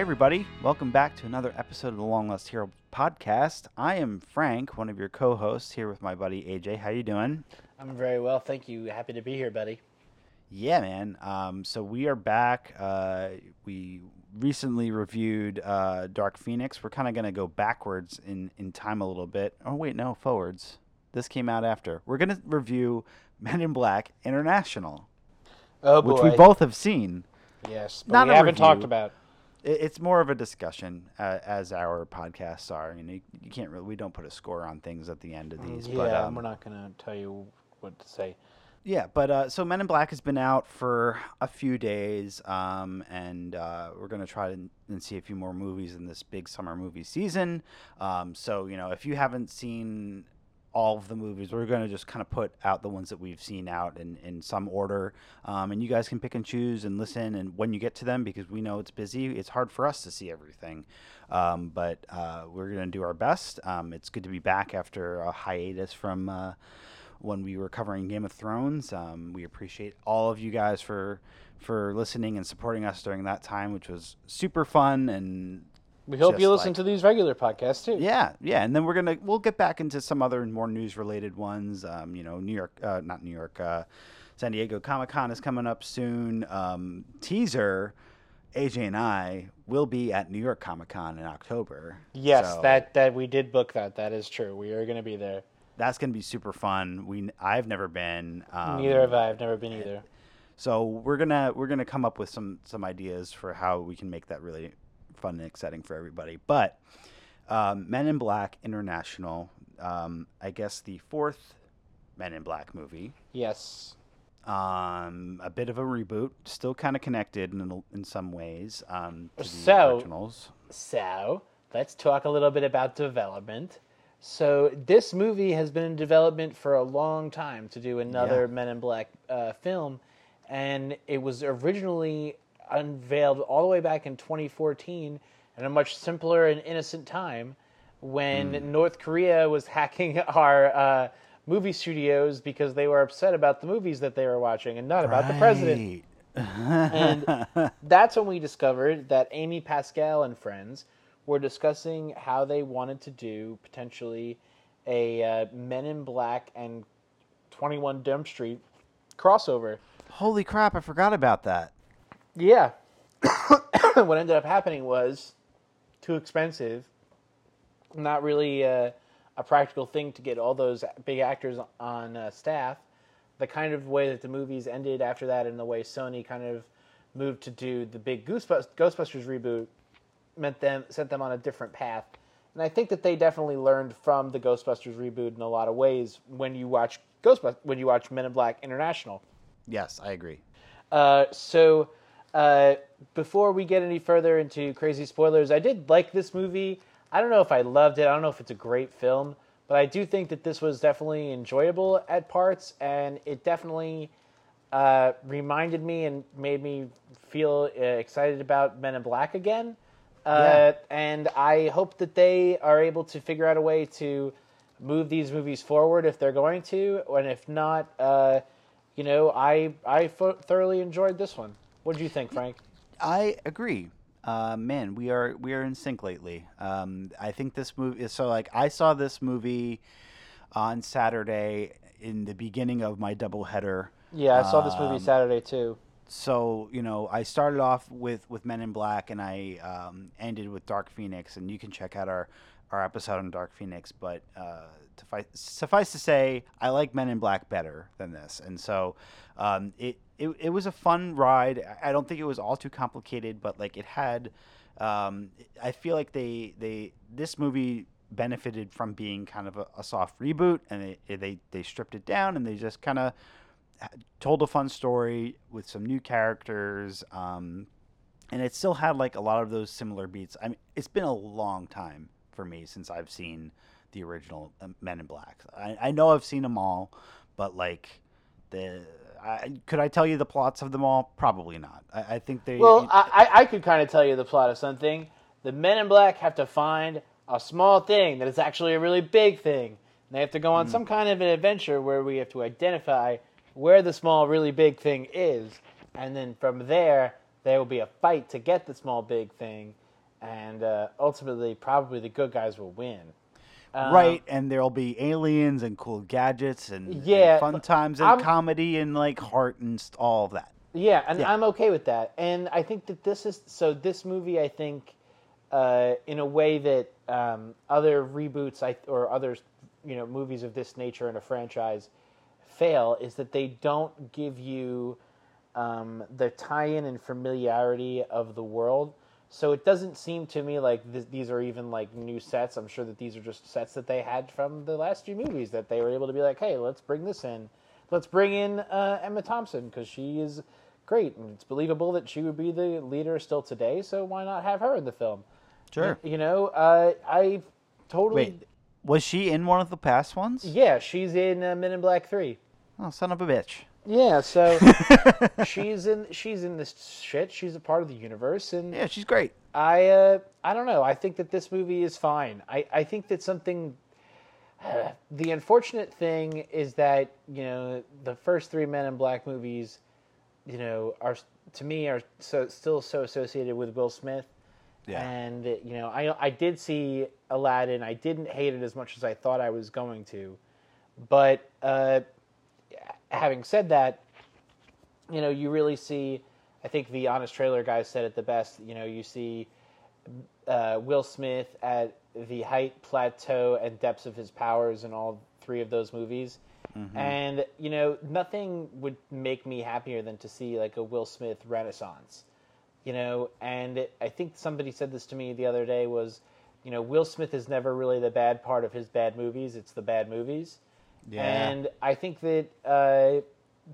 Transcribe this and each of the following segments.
Hey everybody, welcome back to another episode of the Long Lost Hero podcast. I am Frank, one of your co-hosts here with my buddy AJ. How you doing? I'm very well, thank you. Happy to be here, buddy. Yeah, man. Um, so we are back. Uh, we recently reviewed uh, Dark Phoenix. We're kind of going to go backwards in, in time a little bit. Oh, wait, no, forwards. This came out after. We're going to review Men in Black International, Oh which we both have seen. yes, but not we haven't talked review. about. It- It's more of a discussion, uh, as our podcasts are. You know, you, you can't really. We don't put a score on things at the end of these. yeah, but, um, we're not gonna tell you what to say. Yeah, but uh, so Men in Black has been out for a few days, um, and uh, we're gonna try to and see a few more movies in this big summer movie season. Um, so you know, if you haven't seen all of the movies, we're gonna just kind of put out the ones that we've seen out in, in some order, um, and you guys can pick and choose and listen. And when you get to them, because we know it's busy, it's hard for us to see everything, um, but uh, we're gonna do our best. Um, it's good to be back after a hiatus from. Uh, when we were covering Game of Thrones. Um, we appreciate all of you guys for for listening and supporting us during that time, which was super fun and We hope you listen like- to these regular podcasts too. yeah, yeah. And then we're gonna we'll get back into some other more news related ones. Um, you know, New York, uh, not New York, uh, San Diego Comic Con is coming up soon. Um, teaser. AJ and I will be at New York Comic Con in October. Yes, So- that that we did book that. That is true. We are gonna be there. that's gonna be super fun. We I've never been. Um, Neither have I. I've never been either. So we're gonna we're gonna come up with some some ideas for how we can make that really fun and exciting for everybody. But um, Men in Black International, um, I guess the fourth Men in Black movie, Yes. um, a bit of a reboot, still kind of connected in in some ways um, to the So- originals. So let's talk a little bit about development. So this movie has been in development for a long time to do another Yeah. Men in Black uh, film, and it was originally unveiled all the way back in 2014 in a much simpler and innocent time when North Korea was hacking our uh, movie studios because they were upset about the movies that they were watching and not about the president. And that's when we discovered that Amy Pascal and friends were discussing how they wanted to do potentially a uh, Men in Black and 21 Jump Street crossover. Holy crap! I forgot about that. Yeah. what ended up happening was too expensive, not really uh, a practical thing to get all those big actors on uh, staff. The kind of way that the movies ended after that, and the way Sony kind of moved to do the big Goosebusters, Ghostbusters reboot, meant them sent them on a different path. And I think that they definitely learned from the Ghostbusters reboot in a lot of ways when you watch Ghostbusters, when you watch Men in Black International. Yes, I agree. Uh, so, uh, before we get any further into crazy spoilers, I did like this movie. I don't know if I loved it. I don't know if it's a great film, but I do think that this was definitely enjoyable at parts, and it definitely uh, reminded me and made me feel uh, excited about Men in Black again. Uh, And I hope that they are able to figure out a way to move these movies forward if they're going to, and if not, uh, you know, I I thoroughly enjoyed this one. What do you think, Frank? I agree. Uh, man, we are we are in sync lately. Um, I think this movie is so like I saw this movie on Saturday in the beginning of my doubleheader. Yeah, I saw this movie Um, Saturday too. So you know, I started off with with Men in Black, and I um, ended with Dark Phoenix, and you can check out our our episode on Dark Phoenix. But uh, to fi- suffice to say, I like Men in Black better than this, and so um, it, it it was a fun ride. I- don't think it was all too complicated, but like it had. Um, I feel like they they this movie benefited from being kind of a, a soft reboot, and they they they stripped it down, and they just kind of told a fun story with some new characters um, and it still had like a lot of those similar beats i mean it's been a long time for me since i've seen the original um, men in black i, I know i've seen them all but like the I, could i tell you the plots of them all probably not i, I think they Well, I, I could kind of tell you the plot of something. The Men in Black have to find a small thing that is actually a really big thing. And they have to go on some kind of an adventure where we have to identify where the small, really big thing is. And then from there, there will be a fight to get the small, big thing. and uh, ultimately, probably the good guys will win. Um, right, and there'll be aliens and cool gadgets and, and Yeah, fun times and I'm- comedy and like heart and all of that. Yeah, and Yeah. I'm okay with that. And I think that this is so. This movie, I think, uh, in a way that um, other reboots I, or other you know movies of this nature in a franchise fail, is that they don't give you um, the tie-in and familiarity of the world. So it doesn't seem to me like th- these are even like new sets. I'm sure that these are just sets that they had from the last few movies that they were able to be like, hey, let's bring this in. Let's bring in uh, Emma Thompson because she is great and it's believable that she would be the leader still today. So why not have her in the film? Sure. You know, uh, I totally. Wait, was she in one of the past ones? Yeah, she's in uh, Men in Black Three. Oh, son of a bitch. Yeah, so she's in she's in this shit. She's a part of the universe, and Yeah, she's great. I uh, I don't know. I think that this movie is fine. I, I think that something. the unfortunate thing is that you know the first three Men in Black movies, you know, are to me are so still so associated with Will Smith. Yeah. And you know, I I did see Aladdin. I didn't hate it as much as I thought I was going to, but uh, having said that, you know, you really see. I think the honest trailer guy said it the best. You know, you see uh, Will Smith at the height, plateau, and depths of his powers in all three of those movies. And you know, nothing would make me happier than to see like a Will Smith renaissance. You know, and I think somebody said this to me the other day was, you know, Will Smith is never really the bad part of his bad movies; it's the bad movies. Yeah. And I think that uh,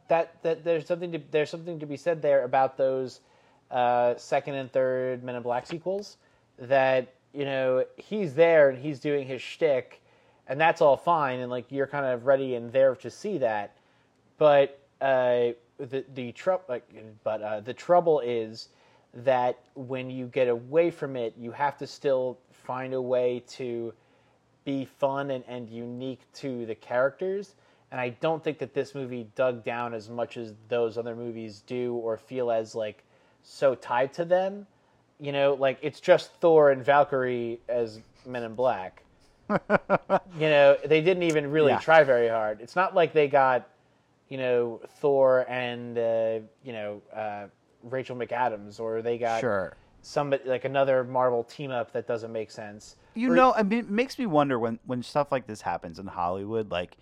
that that there's something to there's something to be said there about those uh, second and third Men in Black sequels. That you know he's there and he's doing his shtick, and that's all fine, and like you're kind of ready and there to see that. But uh, the the trouble, like, but uh, the trouble is that when you get away from it, you have to still find a way to be fun and, and unique to the characters. And I don't think that this movie dug down as much as those other movies do or feel as like so tied to them. You know, like it's just Thor and Valkyrie as Men in Black. you know, they didn't even really Yeah. try very hard. It's not like they got, you know, Thor and uh, you know uh, Rachel McAdams, or they got Sure. somebody like another Marvel team up that doesn't make sense. You Or- know, I mean, it makes me wonder when when stuff like this happens in Hollywood, like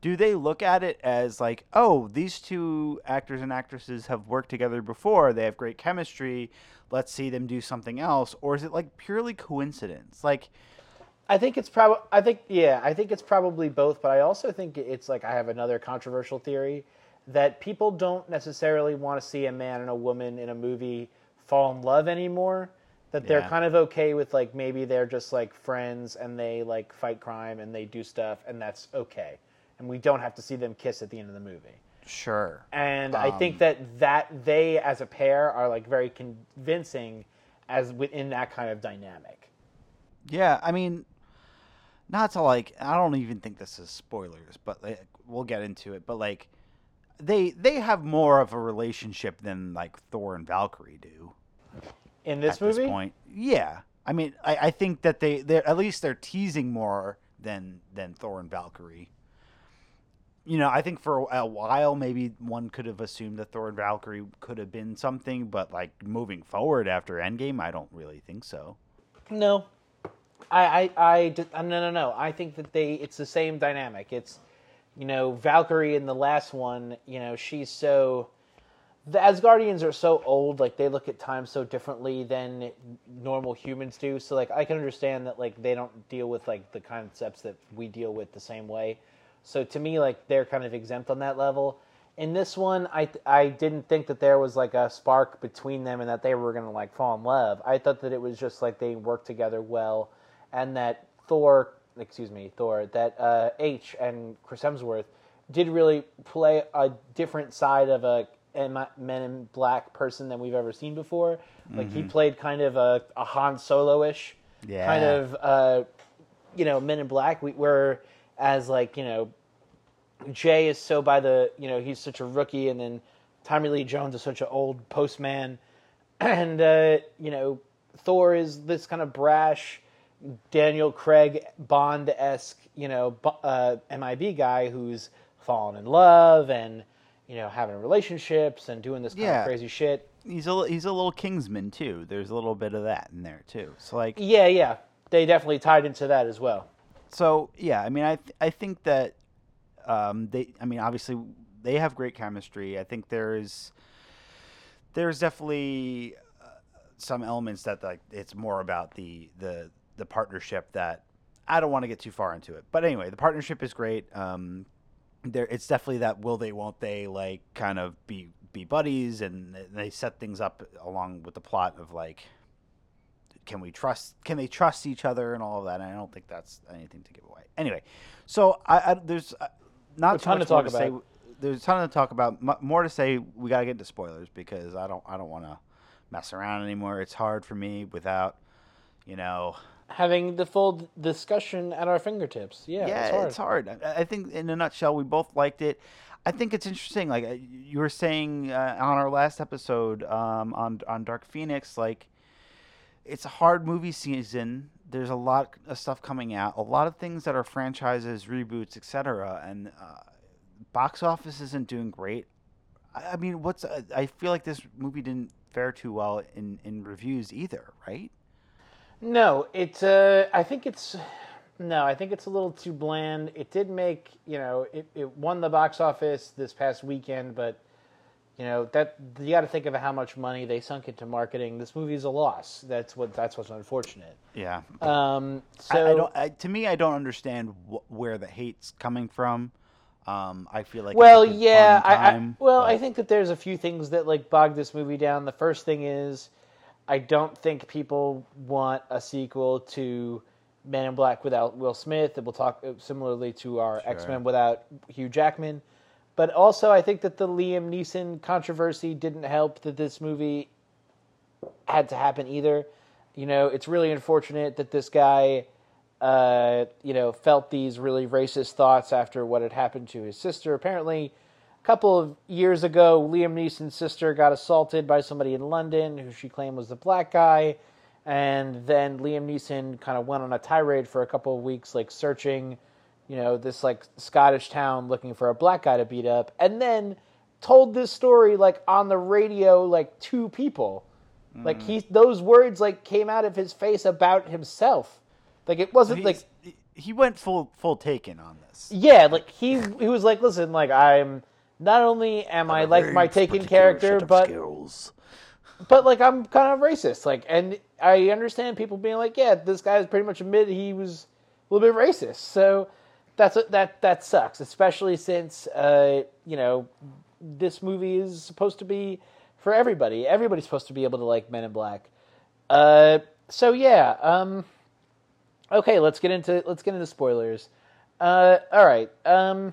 do they look at it as like, oh, these two actors and actresses have worked together before, they have great chemistry, let's see them do something else, or is it like purely coincidence? Like I think it's probably. I think yeah. I think it's probably both. But I also think it's like I have another controversial theory that people don't necessarily want to see a man and a woman in a movie fall in love anymore. That they're Yeah. kind of okay with like maybe they're just like friends and they like fight crime and they do stuff and that's okay. And we don't have to see them kiss at the end of the movie. sure. And I think Um, that that they as a pair are like very convincing as within that kind of dynamic. Yeah, I mean, not to like, I don't even think this is spoilers, but like, we'll get into it. But like, they they have more of a relationship than like Thor and Valkyrie do In this at movie, this point. Yeah, I mean, I, I think that they they at least they're teasing more than than Thor and Valkyrie. You know, I think for a while maybe one could have assumed that Thor and Valkyrie could have been something, but like moving forward after Endgame, I don't really think so. No, I I, uh, no, no, no. I think that they, it's the same dynamic. It's, you know, Valkyrie in the last one. You know, she's so. The Asgardians are so old, like they look at time so differently than normal humans do. So, like, I can understand that, like, they don't deal with like the concepts that we deal with the same way. So, to me, like, they're kind of exempt on that level. In this one, I I didn't think that there was like a spark between them and that they were gonna like fall in love. I thought that it was just like they worked together well, and that Thor, excuse me, Thor, that uh, H and Chris Hemsworth did really play a different side of a Men in Black person than we've ever seen before. Like he played kind of a, a Han Solo ish Yeah. kind of uh, you know Men in Black. We were as like you know Jay is so by the you know he's such a rookie, and then Tommy Lee Jones is such an old postman, and uh, you know Thor is this kind of brash Daniel Craig Bond esque, you know, uh, MIB guy who's fallen in love and you know having relationships and doing this kind Yeah. of crazy shit. He's a he's a little Kingsman too. There's a little bit of that in there too. So like Yeah, yeah, they definitely tied into that as well. so yeah, I mean I th- I think that um, they I mean obviously they have great chemistry. I think there's there's definitely uh, some elements that like it's more about the the the partnership that I don't want to get too far into it. But anyway, the partnership is great. Um, there it's definitely that will they won't they like kind of be be buddies and they set things up along with the plot of like can we trust can they trust each other and all of that? And i don't think that's anything to give away. Anyway so i, I there's uh, not A ton much to talk to say. about. there's a ton to talk about. M- more to say we got to get into spoilers because i don't i don't want to mess around anymore. It's hard for me without you know Having the full discussion at our fingertips. Yeah, yeah, it's hard. it's hard. I, I think in a nutshell, we both liked it. I think it's interesting. Like uh, you were saying uh, on our last episode um, on on Dark Phoenix, like it's a hard movie season. There's a lot of stuff coming out, a lot of things that are franchises, reboots, etc. And uh, box office isn't doing great. I, I mean, what's uh, I feel like this movie didn't fare too well in in reviews either, right? No, it's. Uh, I think it's. No, I think it's a little too bland. It did make you know it, it won the box office this past weekend, but you know that you got to think of how much money they sunk into marketing. This movie's a loss. That's what that's what's unfortunate. Yeah. Um, so I, I don't. I, to me, I don't understand wh- where the hate's coming from. Um, I feel like well, it's a yeah. fun I, I time, well, but- I think that there's a few things that like bog this movie down. The first thing is, I don't think people want a sequel to Men in Black without Will Smith. And we'll talk uh, similarly to our X Men without Hugh Jackman. But also, I think that the Liam Neeson controversy didn't help that this movie had to happen either. You know, it's really unfortunate that this guy, uh, you know, felt these really racist thoughts after what had happened to his sister. Apparently, a couple of years ago, Liam Neeson's sister got assaulted by somebody in London who she claimed was the black guy. And then Liam Neeson kind of went on a tirade for a couple of weeks, like searching, you know, this like Scottish town looking for a black guy to beat up. And then told this story like on the radio, like to people. Like he, hmm. those words like came out of his face about himself. Like it wasn't like he went full full taken on this. yeah, like he he was like, listen, like I'm not only am I like my taken character, but but like I'm kind of racist. Like, and I understand people being like, yeah, this guy's pretty much admitted he was a little bit racist. So that's that that sucks, especially since uh, you know this movie is supposed to be for everybody. Everybody's supposed to be able to like Men in Black. Uh, so yeah. Um, okay, let's get into let's get into spoilers. Uh, all right. Um,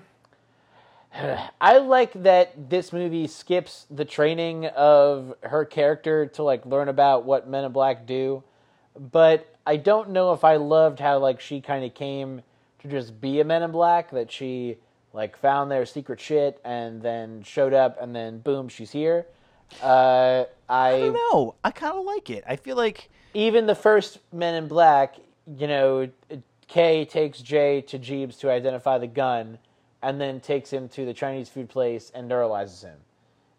I like that this movie skips the training of her character to like learn about what Men in Black do, but I don't know if I loved how like she kind of came to just be a Men in Black. That she like found their secret shit and then showed up and then boom, she's here. Uh, I, I don't know. I kind of like it. I feel like even the first Men in Black, you know, K takes Jay to Jeeves to identify the gun, and then takes him to the Chinese food place and neuralizes him.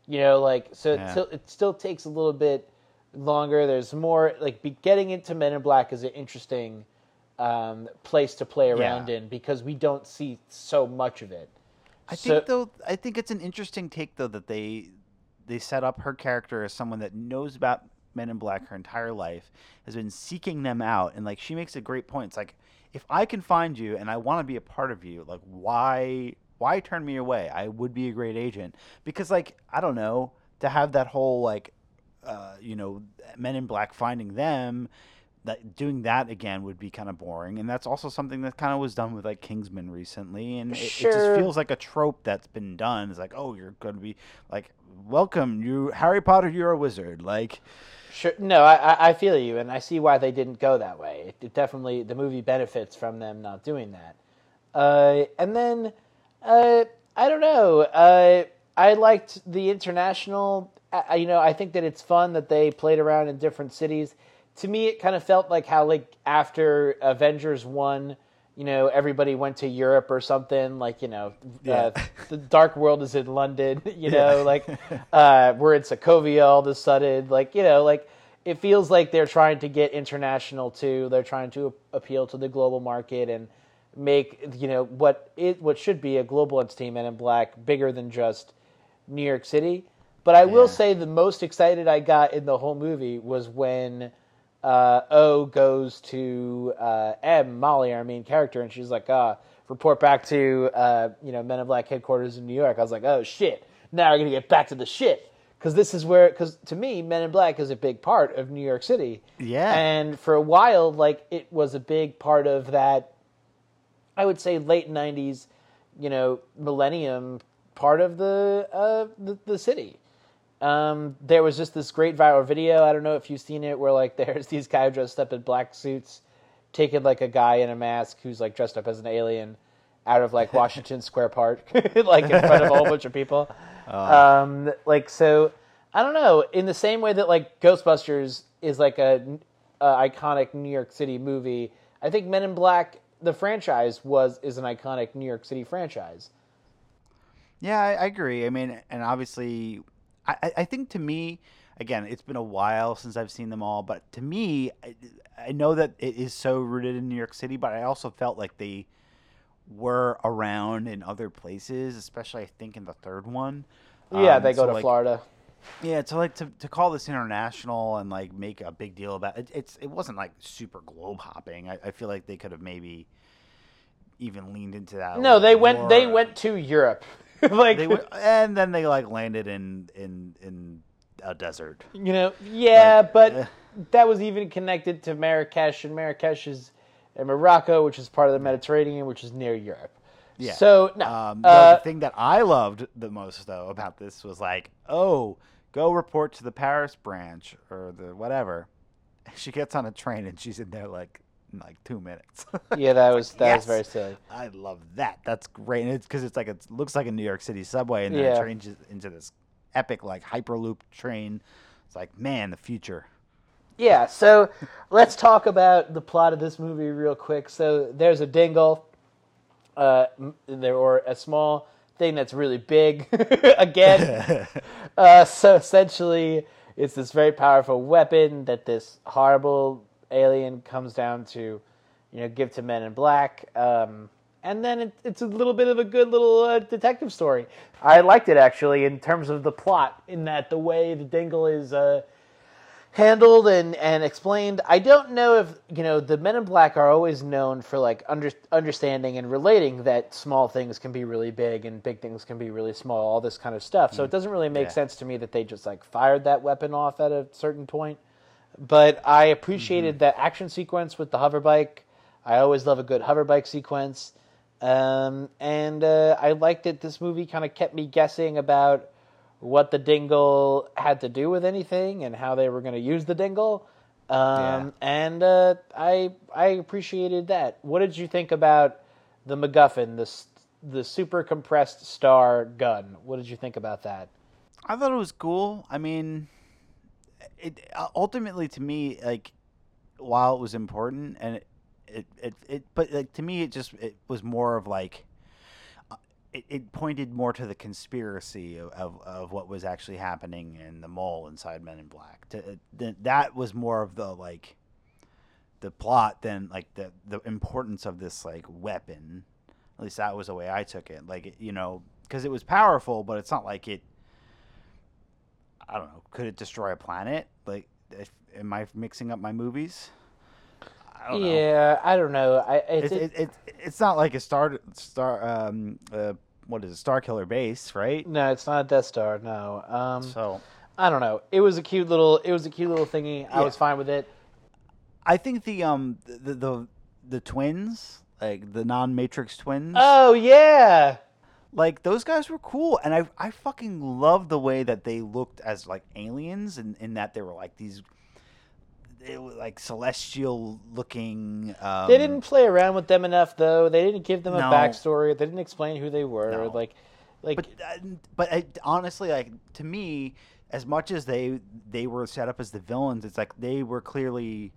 You know, like so, Yeah. it, still, it still takes a little bit longer. There's more like be, getting into Men in Black is an interesting um, place to play around Yeah. in because we don't see so much of it. I So- think though I think it's an interesting take though that they they set up her character as someone that knows about Men in Black her entire life, has been seeking them out, and like she makes a great point. It's like if I can find you and I want to be a part of you, like why why turn me away? I would be a great agent because like I don't know to have that whole like uh, you know Men in Black finding them. That doing that again would be kind of boring, and that's also something that kind of was done with like Kingsman recently, and it, it just feels like a trope that's been done. It's like, oh, you're going to be like, welcome, you Harry Potter, you're a wizard. Like, Sure. No, I, I- feel you, and I see why they didn't go that way. It, it definitely the movie benefits from them not doing that. Uh, and then uh, I don't know. Uh, I liked the international. You know, I think that it's fun that they played around in different cities. to me, it kind of felt like how like after Avengers one, you know, everybody went to Europe or something. Like you know, Yeah. uh, the Dark World is in London. You know, Yeah. like uh, we're in Sokovia all of a sudden. Like you know, like it feels like they're trying to get international too. They're trying to appeal to the global market and make you know what it what should be a global entity Men in Black bigger than just New York City. But I will say the most excited I got in the whole movie was when uh, O goes to uh, M, Molly, our main character, and she's like, uh, report back to uh, you know Men in Black headquarters in New York. I was like, oh shit, now we're gonna get back to the shit because this is where because to me Men in Black is a big part of New York City. Yeah. and for a while, like it was a big part of that. I would say late '90s, you know, millennium part of the uh, the, the city. Um, there was just this great viral video. I don't know if you've seen it, where like there's these guys dressed up in black suits, taking like a guy in a mask who's like dressed up as an alien out of like Washington Square Park, like in front of a whole bunch of people. Um, like so, I don't know. In the same way that like Ghostbusters is like a, a iconic New York City movie, I think Men in Black, the franchise, was is an iconic New York City franchise. Yeah, I, I agree. I mean, and obviously, I, I- think to me, again, it's been a while since I've seen them all, but to me, I, I know that it is so rooted in New York City, but I also felt like they were around in other places, especially I think in the third one. Yeah, Um, they go so, to like, Florida. Yeah, to like to, to call this international and like make a big deal about it, it's it wasn't like super globe hopping. I, I feel like they could have maybe even leaned into that. No, they went. They went to Europe. like They went, and then they like landed in in in a desert. You know, yeah, Like, but eh. that was even connected to Marrakesh, and Marrakesh is in Morocco, which is part of the Mediterranean, which is near Europe. Yeah. So no, Um, no, uh, the thing that I loved the most though about this was like, oh, go report to the Paris branch or the whatever. She gets on a train and she's in there like in like two minutes. yeah, that was that was very silly. I love that. That's great. And it's because it's like it looks like a New York City subway, and then Yeah. it changes into this epic like hyperloop train. It's like man, the future. Yeah, so let's talk about the plot of this movie real quick. So there's a dingle, uh, there or a small thing that's really big. Again, uh, so essentially, it's this very powerful weapon that this horrible alien comes down to, you know, give to Men in Black. Um, and then it, it's a little bit of a good little uh, detective story. I liked it actually in terms of the plot, in that the way the dingle is. Uh, handled and, and explained. I don't know if you know the Men in Black are always known for like under, understanding and relating that small things can be really big and big things can be really small, all this kind of stuff. So it doesn't really make Yeah. sense to me that they just like fired that weapon off at a certain point. But I appreciated that action sequence with the hover bike. I always love a good hover bike sequence. Um, and uh, I liked that this movie kind of kept me guessing about what the dingle had to do with anything and how they were going to use the dingle. Um, Yeah. And uh, I I appreciated that. What did you think about the MacGuffin, the the super compressed star gun? What did you think about that? I thought it was cool. I mean, it uh, ultimately to me like while it was important and it it, it, it but like to me it just it was more of like uh, it, it pointed more to the conspiracy of, of, of what was actually happening in the mole inside Men in Black. To, uh, that was more of the like the plot than like the the importance of this like weapon. At least that was the way I took it. Like you know, because it was powerful, but it's not like it. I don't know. Could it destroy a planet? Like, if, am I mixing up my movies? I. Yeah, I don't know. I it's, It's it, it, it's not like a star star um uh what is it Star Killer base right? no, it's not a Death Star. No. Um, So I don't know. It was a cute little. It was a cute little thingy. I was fine with it. I think the um the the the twins like the non Matrix twins Oh yeah. Like those guys were cool and I I fucking love the way that they looked as like aliens and in that they were like these they were like celestial looking um, They didn't play around with them enough, though. They didn't give them a backstory. They didn't explain who they were. No. Like, like but uh, but I, honestly, like to me, as much as they they were set up as the villains, it's like they were clearly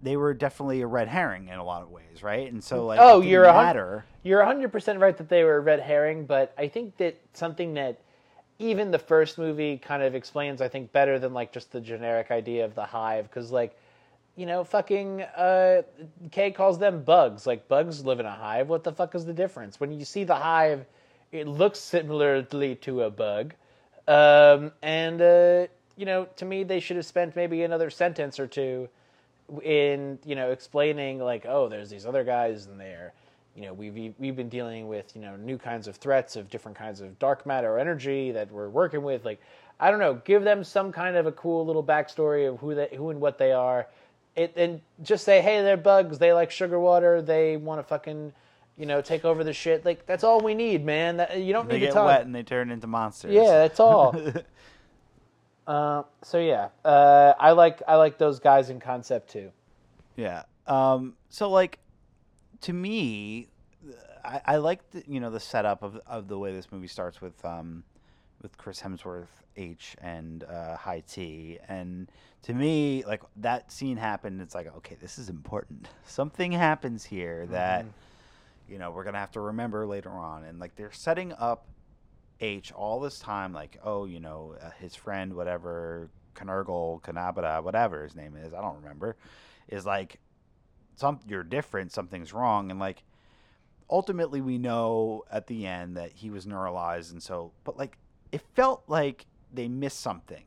they were definitely a red herring in a lot of ways, right? And so like, Oh, you're a matter. You're 100% right that they were a red herring, but I think that something that even the first movie kind of explains, I think, better than like just the generic idea of the hive. Because, like, you know, fucking uh, Kay calls them bugs. Like, bugs live in a hive. What the fuck is the difference? When you see the hive, it looks similarly to a bug. Um, and, uh, you know, to me, they should have spent maybe another sentence or two in you know explaining like oh there's these other guys in there you know we've we've been dealing with you know new kinds of threats of different kinds of dark matter or energy that we're working with. Like i don't know give them some kind of a cool little backstory of who they who and what they are. It and just say hey they're bugs. They like sugar water. They want to fucking you know take over the shit. Like that's all we need man. That, you don't They need to get talk. wet and they turn into monsters. yeah that's all uh, so yeah uh, i like i like those guys in concept too Yeah. Um, so like, to me, I, I like the you know the setup of of the way this movie starts with um, with Chris Hemsworth H and uh, High T, and to me like that scene happened. It's like okay, this is important. Something happens here that you know we're gonna have to remember later on, and like they're setting up H all this time, like oh you know uh, his friend whatever. Kanurgle, Kanabada, whatever his name is, I don't remember is like some you're different something's wrong and like ultimately we know at the end that he was neuralized and so but like it felt like they missed something.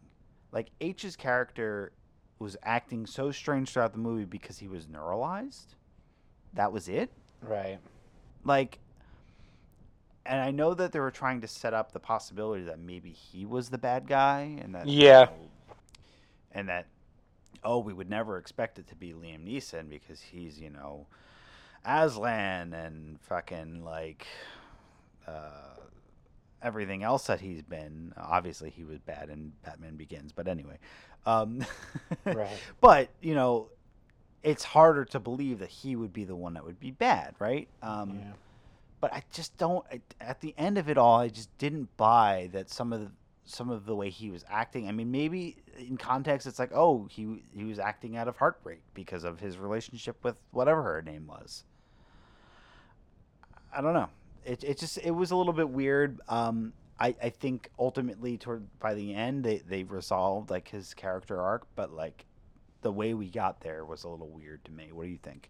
Like h's character was acting so strange throughout the movie because he was neuralized? That was it? Right. Like and i know that they were trying to set up the possibility that maybe he was the bad guy and that Yeah. and that oh we would never expect it to be liam neeson because he's you know aslan and fucking like uh everything else that he's been obviously he was bad in batman begins but anyway um Right. but you know it's harder to believe that he would be the one that would be bad right um Yeah. But I just don't. At the end of it all, I just didn't buy that some of the some of the way he was acting. I mean, maybe in context, it's like, oh, he he was acting out of heartbreak because of his relationship with whatever her name was. I don't know. It it just it was a little bit weird. Um, I I think ultimately toward by the end they they resolved like his character arc, but like the way we got there was a little weird to me. What do you think?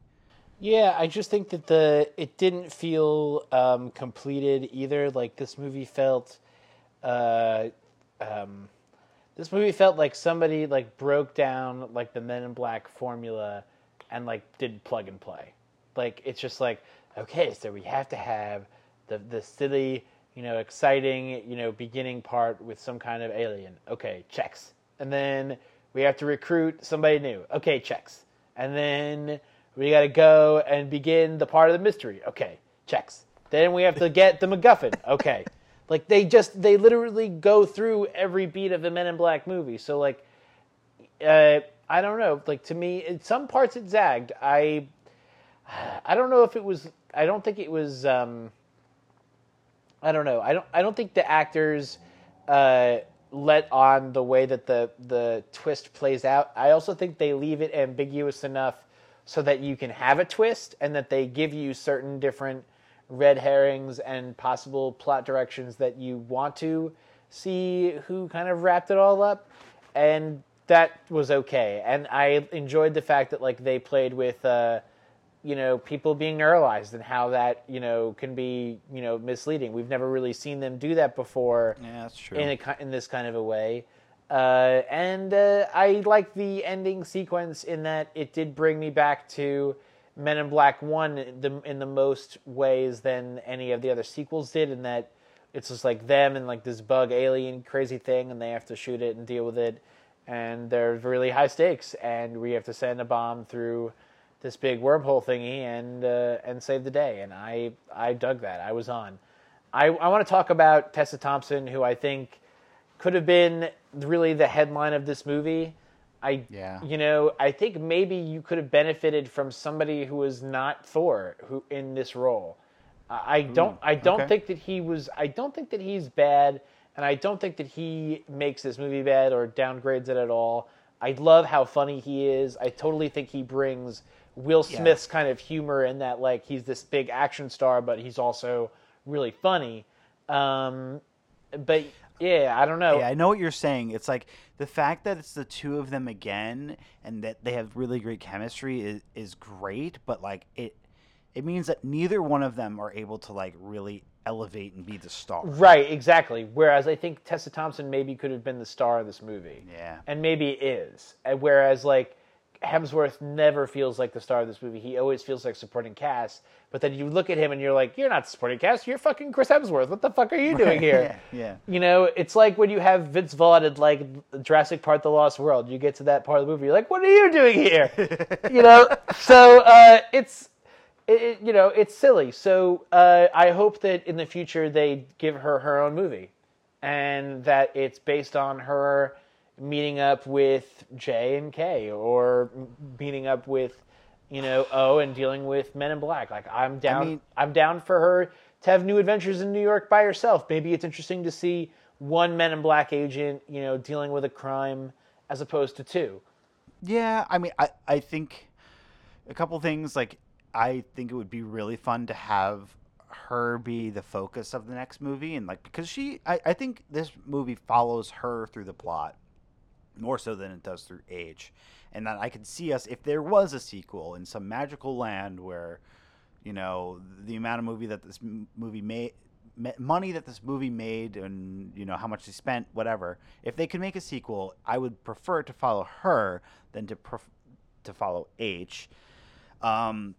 Yeah, I just think that the it didn't feel um, completed either. Like this movie felt, uh, um, this movie felt like somebody like broke down like the Men in Black formula and like did plug and play. Like it's just like okay, so we have to have the the silly, you know, exciting, you know, beginning part with some kind of alien. Okay, checks, and then we have to recruit somebody new. Okay, checks, and then we got to go and begin the part of the mystery. Okay, checks. Then we have to get the MacGuffin. Okay, like they just they literally go through every beat of the Men in Black movie. So like, uh, I don't know. Like to me, in some parts it zagged. I I don't know if it was. I don't think it was. Um, I don't know. I don't. I don't think the actors uh, let on the way that the the twist plays out. I also think they leave it ambiguous enough so that you can have a twist and that they give you certain different red herrings and possible plot directions that you want to see who kind of wrapped it all up and that was okay and i enjoyed the fact that like they played with uh you know people being neuralized and how that you know can be you know misleading we've never really seen them do that before Yeah, that's true. in a in this kind of a way. Uh, and uh, I like the ending sequence in that it did bring me back to Men in Black One in the, in the most ways than any of the other sequels did. In that it's just like them and like this bug alien crazy thing, and they have to shoot it and deal with it, and they're really high stakes, and we have to send a bomb through this big wormhole thingy and uh, and save the day. And I I dug that. I was on. I, I want to talk about Tessa Thompson, who I think could have been really the headline of this movie. I, Yeah. you know, I think maybe you could have benefited from somebody who was not Thor who in this role. I I don't, I don't okay. think that he was. I don't think that he's bad, and I don't think that he makes this movie bad or downgrades it at all. I love how funny he is. I totally think he brings Will Yeah. Smith's kind of humor in that, like he's this big action star, but he's also really funny. Um, but yeah, I don't know. Yeah, I know what you're saying. It's like the fact that it's the two of them again and that they have really great chemistry is is great, but like it it means that neither one of them are able to like really elevate and be the star. Right, exactly. Whereas I think Tessa Thompson maybe could have been the star of this movie. Yeah. And maybe is. And whereas like Hemsworth never feels like the star of this movie. He always feels like supporting cast. But then you look at him and you're like, you're not supporting cast. You're fucking Chris Hemsworth. What the fuck are you doing here? Yeah, yeah. You know, it's like when you have Vince Vaughn in like Jurassic Park: The Lost World. You get to that part of the movie, you're like, what are you doing here? you know, so uh, it's it, you know it's silly. So uh, I hope that in the future they give her her own movie, and that it's based on her meeting up with J and K or meeting up with you know O and dealing with Men in Black. Like I'm down. mean- I'm down for her to have new adventures in New York by herself. Maybe it's interesting to see one Men in Black agent, you know, dealing with a crime as opposed to two. Yeah, I mean, I, I think a couple things like I think it would be really fun to have her be the focus of the next movie and like because she I, I think this movie follows her through the plot more so than it does through age and that I could see us if there was a sequel in some magical land where you know the amount of movie that this movie made money that this movie made and you know how much they spent whatever if they could make a sequel i would prefer to follow her than to pref- to follow h um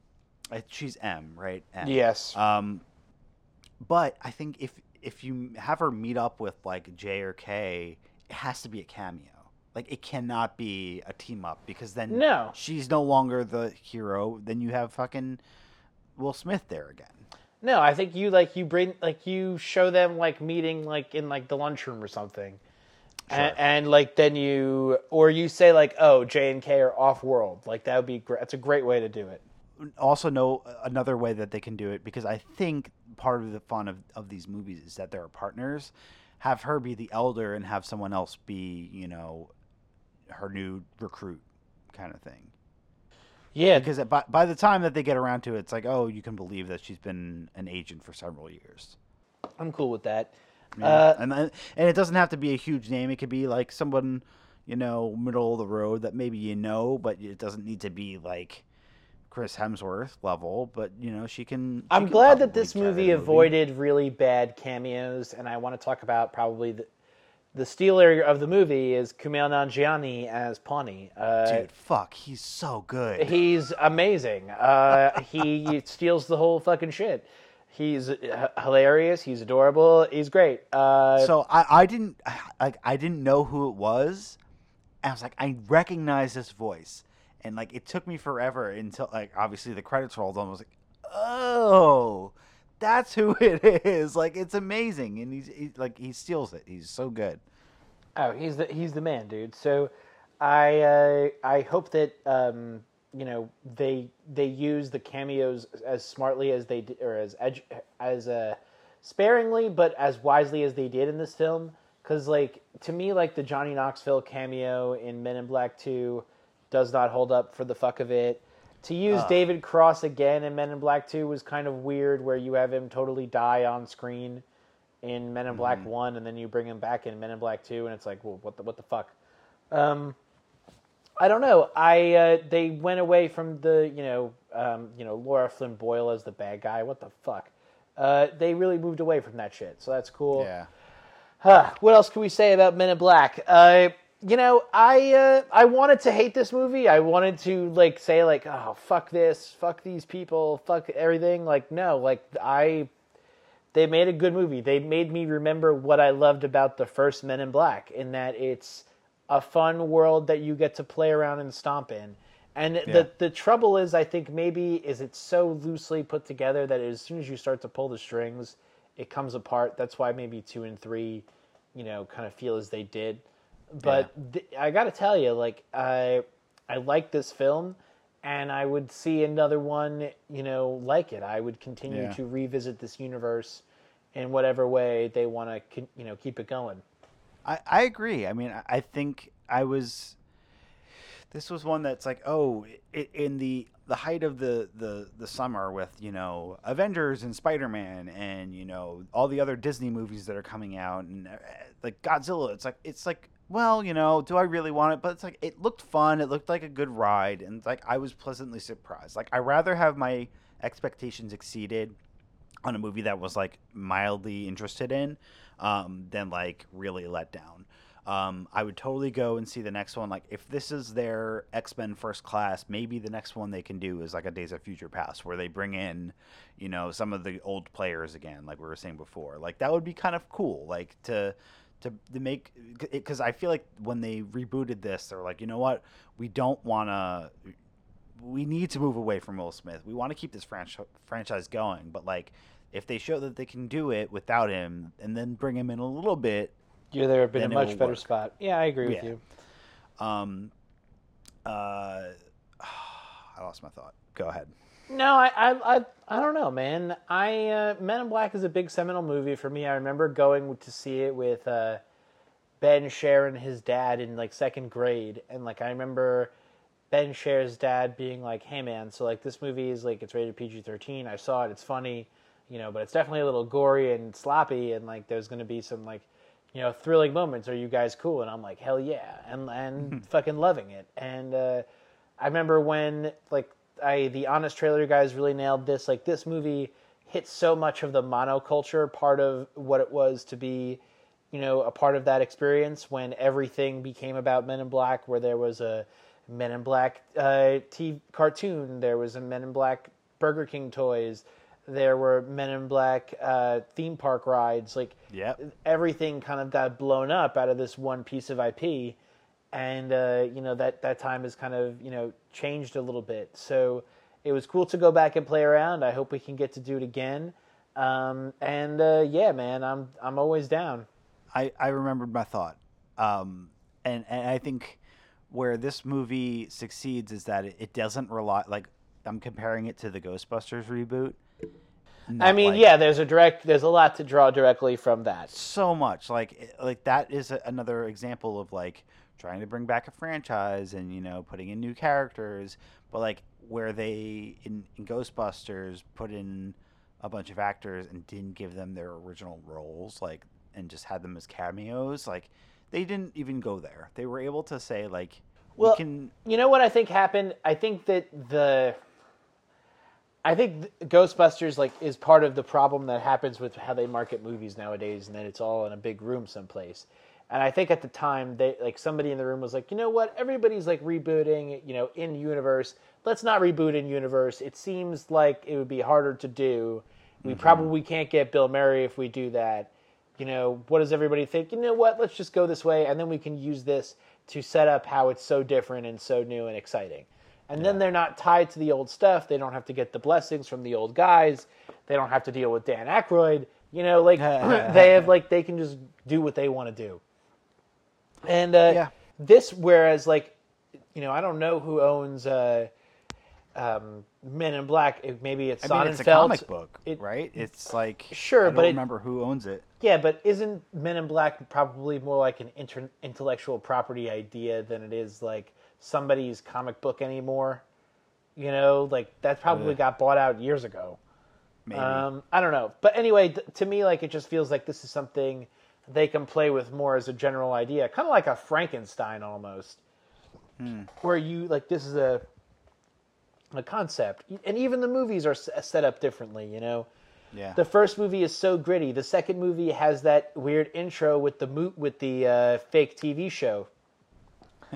she's m right M. Yes. um but i think if if you have her meet up with like j or k it has to be a cameo like it cannot be a team up because then No. she's no longer the hero then you have fucking will smith there again No, I think you like you bring like you show them like meeting like in like the lunchroom or something, and, and like then you or you say like oh J and K are off world like that would be great. That's a great way to do it. also know another way that they can do it because I think part of the fun of, of these movies is that there are partners. Have her be the elder and have someone else be, you know, her new recruit kind of thing. Yeah, Because it- by, by the time that they get around to it, it's like, oh, you can believe that she's been an agent for several years. I'm cool with that. Yeah. Uh, and then- and it doesn't have to be a huge name. It could be like someone, you know, middle of the road that maybe you know, but it doesn't need to be like Chris Hemsworth level. But you know, she can. she I'm can glad that this movie the avoided really bad cameos, and I want to talk about probably the the stealer of the movie is Kumail Nanjiani as Pawny. Uh, Dude, fuck, he's so good. He's amazing. Uh, he steals the whole fucking shit. He's h- hilarious. He's adorable. He's great. Uh, so I, I didn't like I didn't know who it was. And I was like, I recognize this voice, and like it took me forever until like obviously the credits rolled on. I was like, oh, that's who it is. Like it's amazing, and he's, he's like he steals it. He's so good. oh, he's the he's the man, dude. So, I uh, I hope that um, you know they they use the cameos as smartly as they did, or as edu- as uh, sparingly, but as wisely as they did in this film. Because like to me, like the Johnny Knoxville cameo in Men in Black Two does not hold up for the fuck of it. To use David Cross again in Men in Black Two was kind of weird, where you have him totally die on screen in Men in Black One, and then you bring him back in Men in Black Two, and it's like, well, what the what the fuck? Um, I don't know. I uh, they went away from the you know um, you know Laura Flynn Boyle as the bad guy. What the fuck? Uh, they really moved away from that shit, so that's cool. Huh, what else can we say about Men in Black? Uh, you know, I uh, I wanted to hate this movie. I wanted to like say like, oh fuck this, fuck these people, fuck everything. Like no, like I, they made a good movie. They made me remember what I loved about the first Men in Black, in that it's a fun world that you get to play around and stomp in. And Yeah. the the trouble is, I think maybe is it's so loosely put together that as soon as you start to pull the strings, it comes apart. That's why maybe two and three, you know, kind of feel as they did. But th- I got to tell you, like I I like this film, and I would see another one, you know, like it. I would continue Yeah. to revisit this universe in whatever way they want to you know keep it going. I, I agree. I mean, I, I think I was. This was one that's like, oh, it, in the the height of the, the the summer with you know Avengers and Spider Man and you know all the other Disney movies that are coming out and uh, like Godzilla. It's like it's like well, you know, do I really want it? But it's like it looked fun. It looked like a good ride, and like I was pleasantly surprised. Like I rather have my expectations exceeded on a movie that was like mildly interested in um, than like really let down. Um, I would totally go and see the next one. Like if this is their X Men First Class, maybe the next one they can do is like a Days of Future Past, where they bring in, you know, some of the old players again, like we were saying before. Like that would be kind of cool. Like to to, to make because I feel like when they rebooted this, they're like, you know what, we don't want to. We need to move away from Will Smith. We want to keep this franchise franchise going, but like if they show that they can do it without him and then bring him in a little bit you're there in a much better work. spot. Yeah, I agree with you. Um, uh, I lost my thought. Go ahead. No, I, I, I, I don't know, man. I uh, Men in Black is a big seminal movie for me. I remember going to see it with uh, Ben Sharon, his dad, in like second grade, and like I remember Ben Sher's dad being like, "Hey, man, so like this movie is like it's rated PG thirteen. I saw it. It's funny, you know, but it's definitely a little gory and sloppy, and like there's going to be some like you know, thrilling moments. Are you guys cool? And I'm like, hell yeah, and and fucking loving it. And uh, I remember when like I the honest trailer guys really nailed this. Like this movie hit so much of the monoculture part of what it was to be, you know, a part of that experience when everything became about Men in Black, where there was a Men in Black uh, TV cartoon, there was a Men in Black Burger King toys there were Men in Black uh, theme park rides. Like yep. everything kind of got blown up out of this one piece of IP, and uh, you know that that time has kind of you know changed a little bit. So it was cool to go back and play around. I hope we can get to do it again. Um, and uh, yeah, man, I'm I'm always down. I I remembered my thought, um, and and I think where this movie succeeds is that it, it doesn't rely like I'm comparing it to the Ghostbusters reboot I mean, like, yeah, there's a direct, there's a lot to draw directly from that. So much, like, like that is a, another example of like trying to bring back a franchise and you know putting in new characters, but like where they in, in Ghostbusters put in a bunch of actors and didn't give them their original roles, like, and just had them as cameos, like they didn't even go there. They were able to say like, well, we can. You know what I think happened? I think that the I think Ghostbusters like is part of the problem that happens with how they market movies nowadays, and that it's all in a big room someplace. And I think at the time, they like somebody in the room was like, you know what? Everybody's like rebooting, you know, in universe. Let's not reboot in universe. It seems like it would be harder to do. We mm-hmm. probably can't get Bill Murray if we do that. You know, what does everybody think? You know what? Let's just go this way, and then we can use this to set up how it's so different and so new and exciting and yeah. then they're not tied to the old stuff. They don't have to get the blessings from the old guys. They don't have to deal with Dan Aykroyd. You know, like they have like they can just do what they want to do. And uh, yeah. this, whereas like, you know, I don't know who owns uh, um, Men in Black. Maybe it's I mean, it's a comic book, it, right? It's like sure, I but remember who owns it. Yeah, but isn't Men in Black probably more like an inter- intellectual property idea than it is like somebody's comic book anymore. You know, like that probably got bought out years ago. Maybe. Um, I don't know, but anyway, th- to me, like it just feels like this is something they can play with more as a general idea, kind of like a Frankenstein almost, hmm. where you like this is a a concept, and even the movies are set up differently. You know, yeah. The first movie is so gritty. The second movie has that weird intro with the mo- with the uh, fake TV show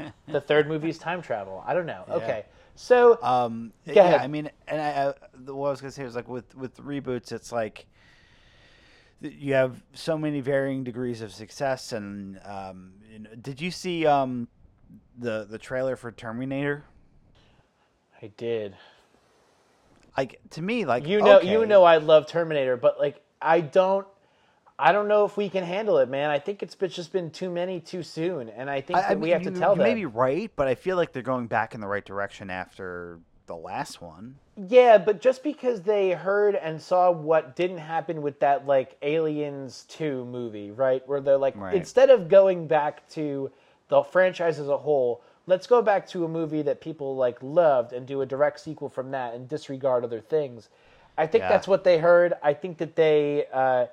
the third movie is time travel. I don't know. Yeah. Okay. So, um, yeah, ahead. I mean, and I, I, what I was gonna say was like with with reboots, it's like you have so many varying degrees of success. And um, you know, did you see um, the the trailer for Terminator? I did. Like to me, like you know, okay. you know, I love Terminator, but like I don't I don't know if we can handle it, man. I think it's just been too many too soon, and I think I, I mean, we have you, to tell you them. You may be right, but I feel like they're going back in the right direction after the last one. Yeah, but just because they heard and saw what didn't happen with that like Aliens 2 movie, right? Where they're like Right. instead of going back to the franchise as a whole, let's go back to a movie that people like loved and do a direct sequel from that and disregard other things. I think Yeah. that's what they heard. I think that they uh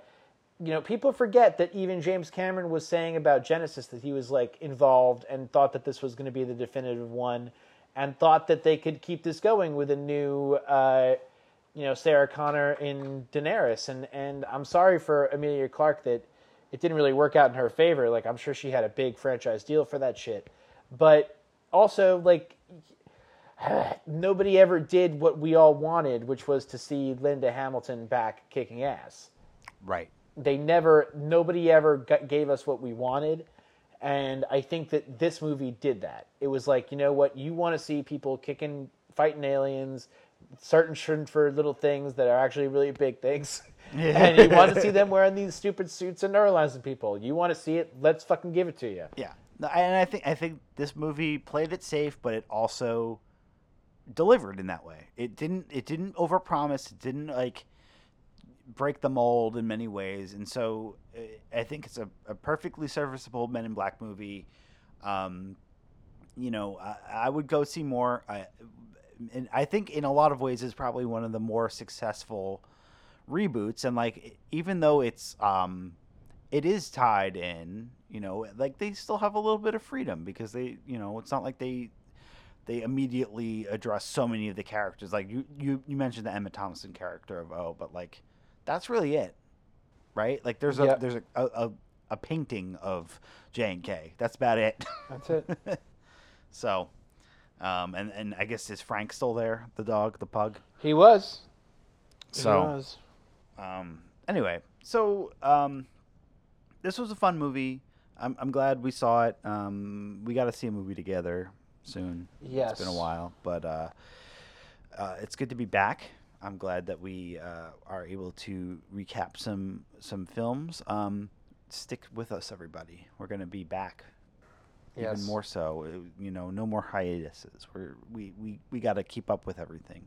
you know, people forget that even James Cameron was saying about Genisys that he was like involved and thought that this was going to be the definitive one, and thought that they could keep this going with a new, uh, you know, Sarah Connor in Daenerys. And and I'm sorry for Emilia Clarke that it didn't really work out in her favor. Like I'm sure she had a big franchise deal for that shit, but also like nobody ever did what we all wanted, which was to see Linda Hamilton back kicking ass Right. they never nobody ever got, gave us what we wanted and i think that this movie did that. It was like you know what? You want to see people kicking fighting aliens searching for little things that are actually really big things. And you want to see them wearing these stupid suits and neuralizing people. You want to see it? Let's fucking give it to you. Yeah. And I think I think this movie played it safe, but it also delivered in that way. It didn't it didn't overpromise. It didn't like break the mold in many ways, and so uh, I think it's a, a perfectly serviceable Men in Black movie. Um, you know, I, I would go see more. I, and I think in a lot of ways it's probably one of the more successful reboots. And like, even though it's um, it is tied in, you know, like they still have a little bit of freedom because they, you know, it's not like they they immediately address so many of the characters. Like you you, you mentioned the Emma Thompson character of O, but like that's really it, right? Like there's a Yep. there's a, a, a, painting of J and K. That's about it. that's it so, um, and and I guess is Frank still there? The dog, the pug. he was So. he was. Um, anyway, so um, this was a fun movie. I'm, I'm glad we saw it. Um, we got to see a movie together soon. yes It's been a while, but uh, uh, it's good to be back. I'm glad that we uh, are able to recap some some films. Um, stick with us, everybody. We're gonna be back yes even more so. uh, You know, no more hiatuses. We're we we we got to keep up with everything.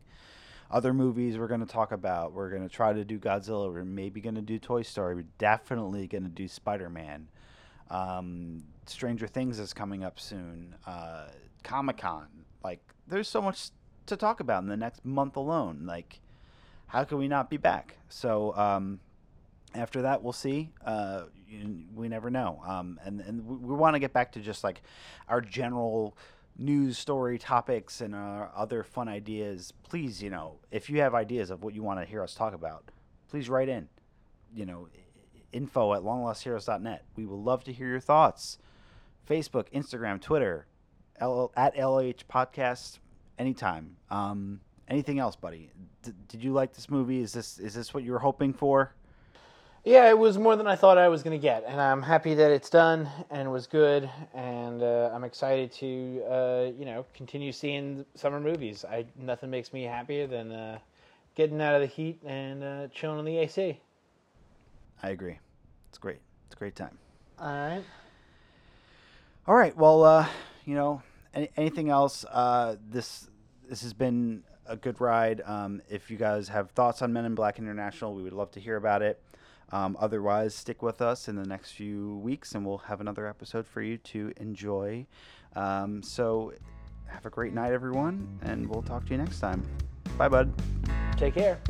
Other movies we're going to talk about. We're going to try to do Godzilla. We're maybe going to do Toy Story. We're definitely going to do Spider Man. Um, Stranger Things is coming up soon. Uh, Comic Con. Like, there's so much to talk about in the next month alone. Like, how can we not be back? So, um, after that, we'll see. Uh, we never know. Um, and and we, we want to get back to just like our general news story topics and our other fun ideas. Please, you know, if you have ideas of what you want to hear us talk about, please write in. You know, info at longlostheroes.net. We would love to hear your thoughts. Facebook, Instagram, Twitter, L- at LH Podcast, anytime. Um, anything else, buddy? D- did you like this movie? Is this is this what you were hoping for? Yeah, it was more than I thought I was going to get, and I'm happy that it's done and was good, and uh, I'm excited to uh, you know continue seeing summer movies. I nothing makes me happier than uh, getting out of the heat and uh, chilling in the AC. I agree. It's great. It's a great time. All right. All right. Well, uh, you know, any, anything else? Uh, this this has been a good ride. Um, if you guys have thoughts on Men in Black International, we would love to hear about it. Um, otherwise, stick with us in the next few weeks, and we'll have another episode for you to enjoy. Um, so, have a great night, everyone, and we'll talk to you next time. Bye, bud. Take care.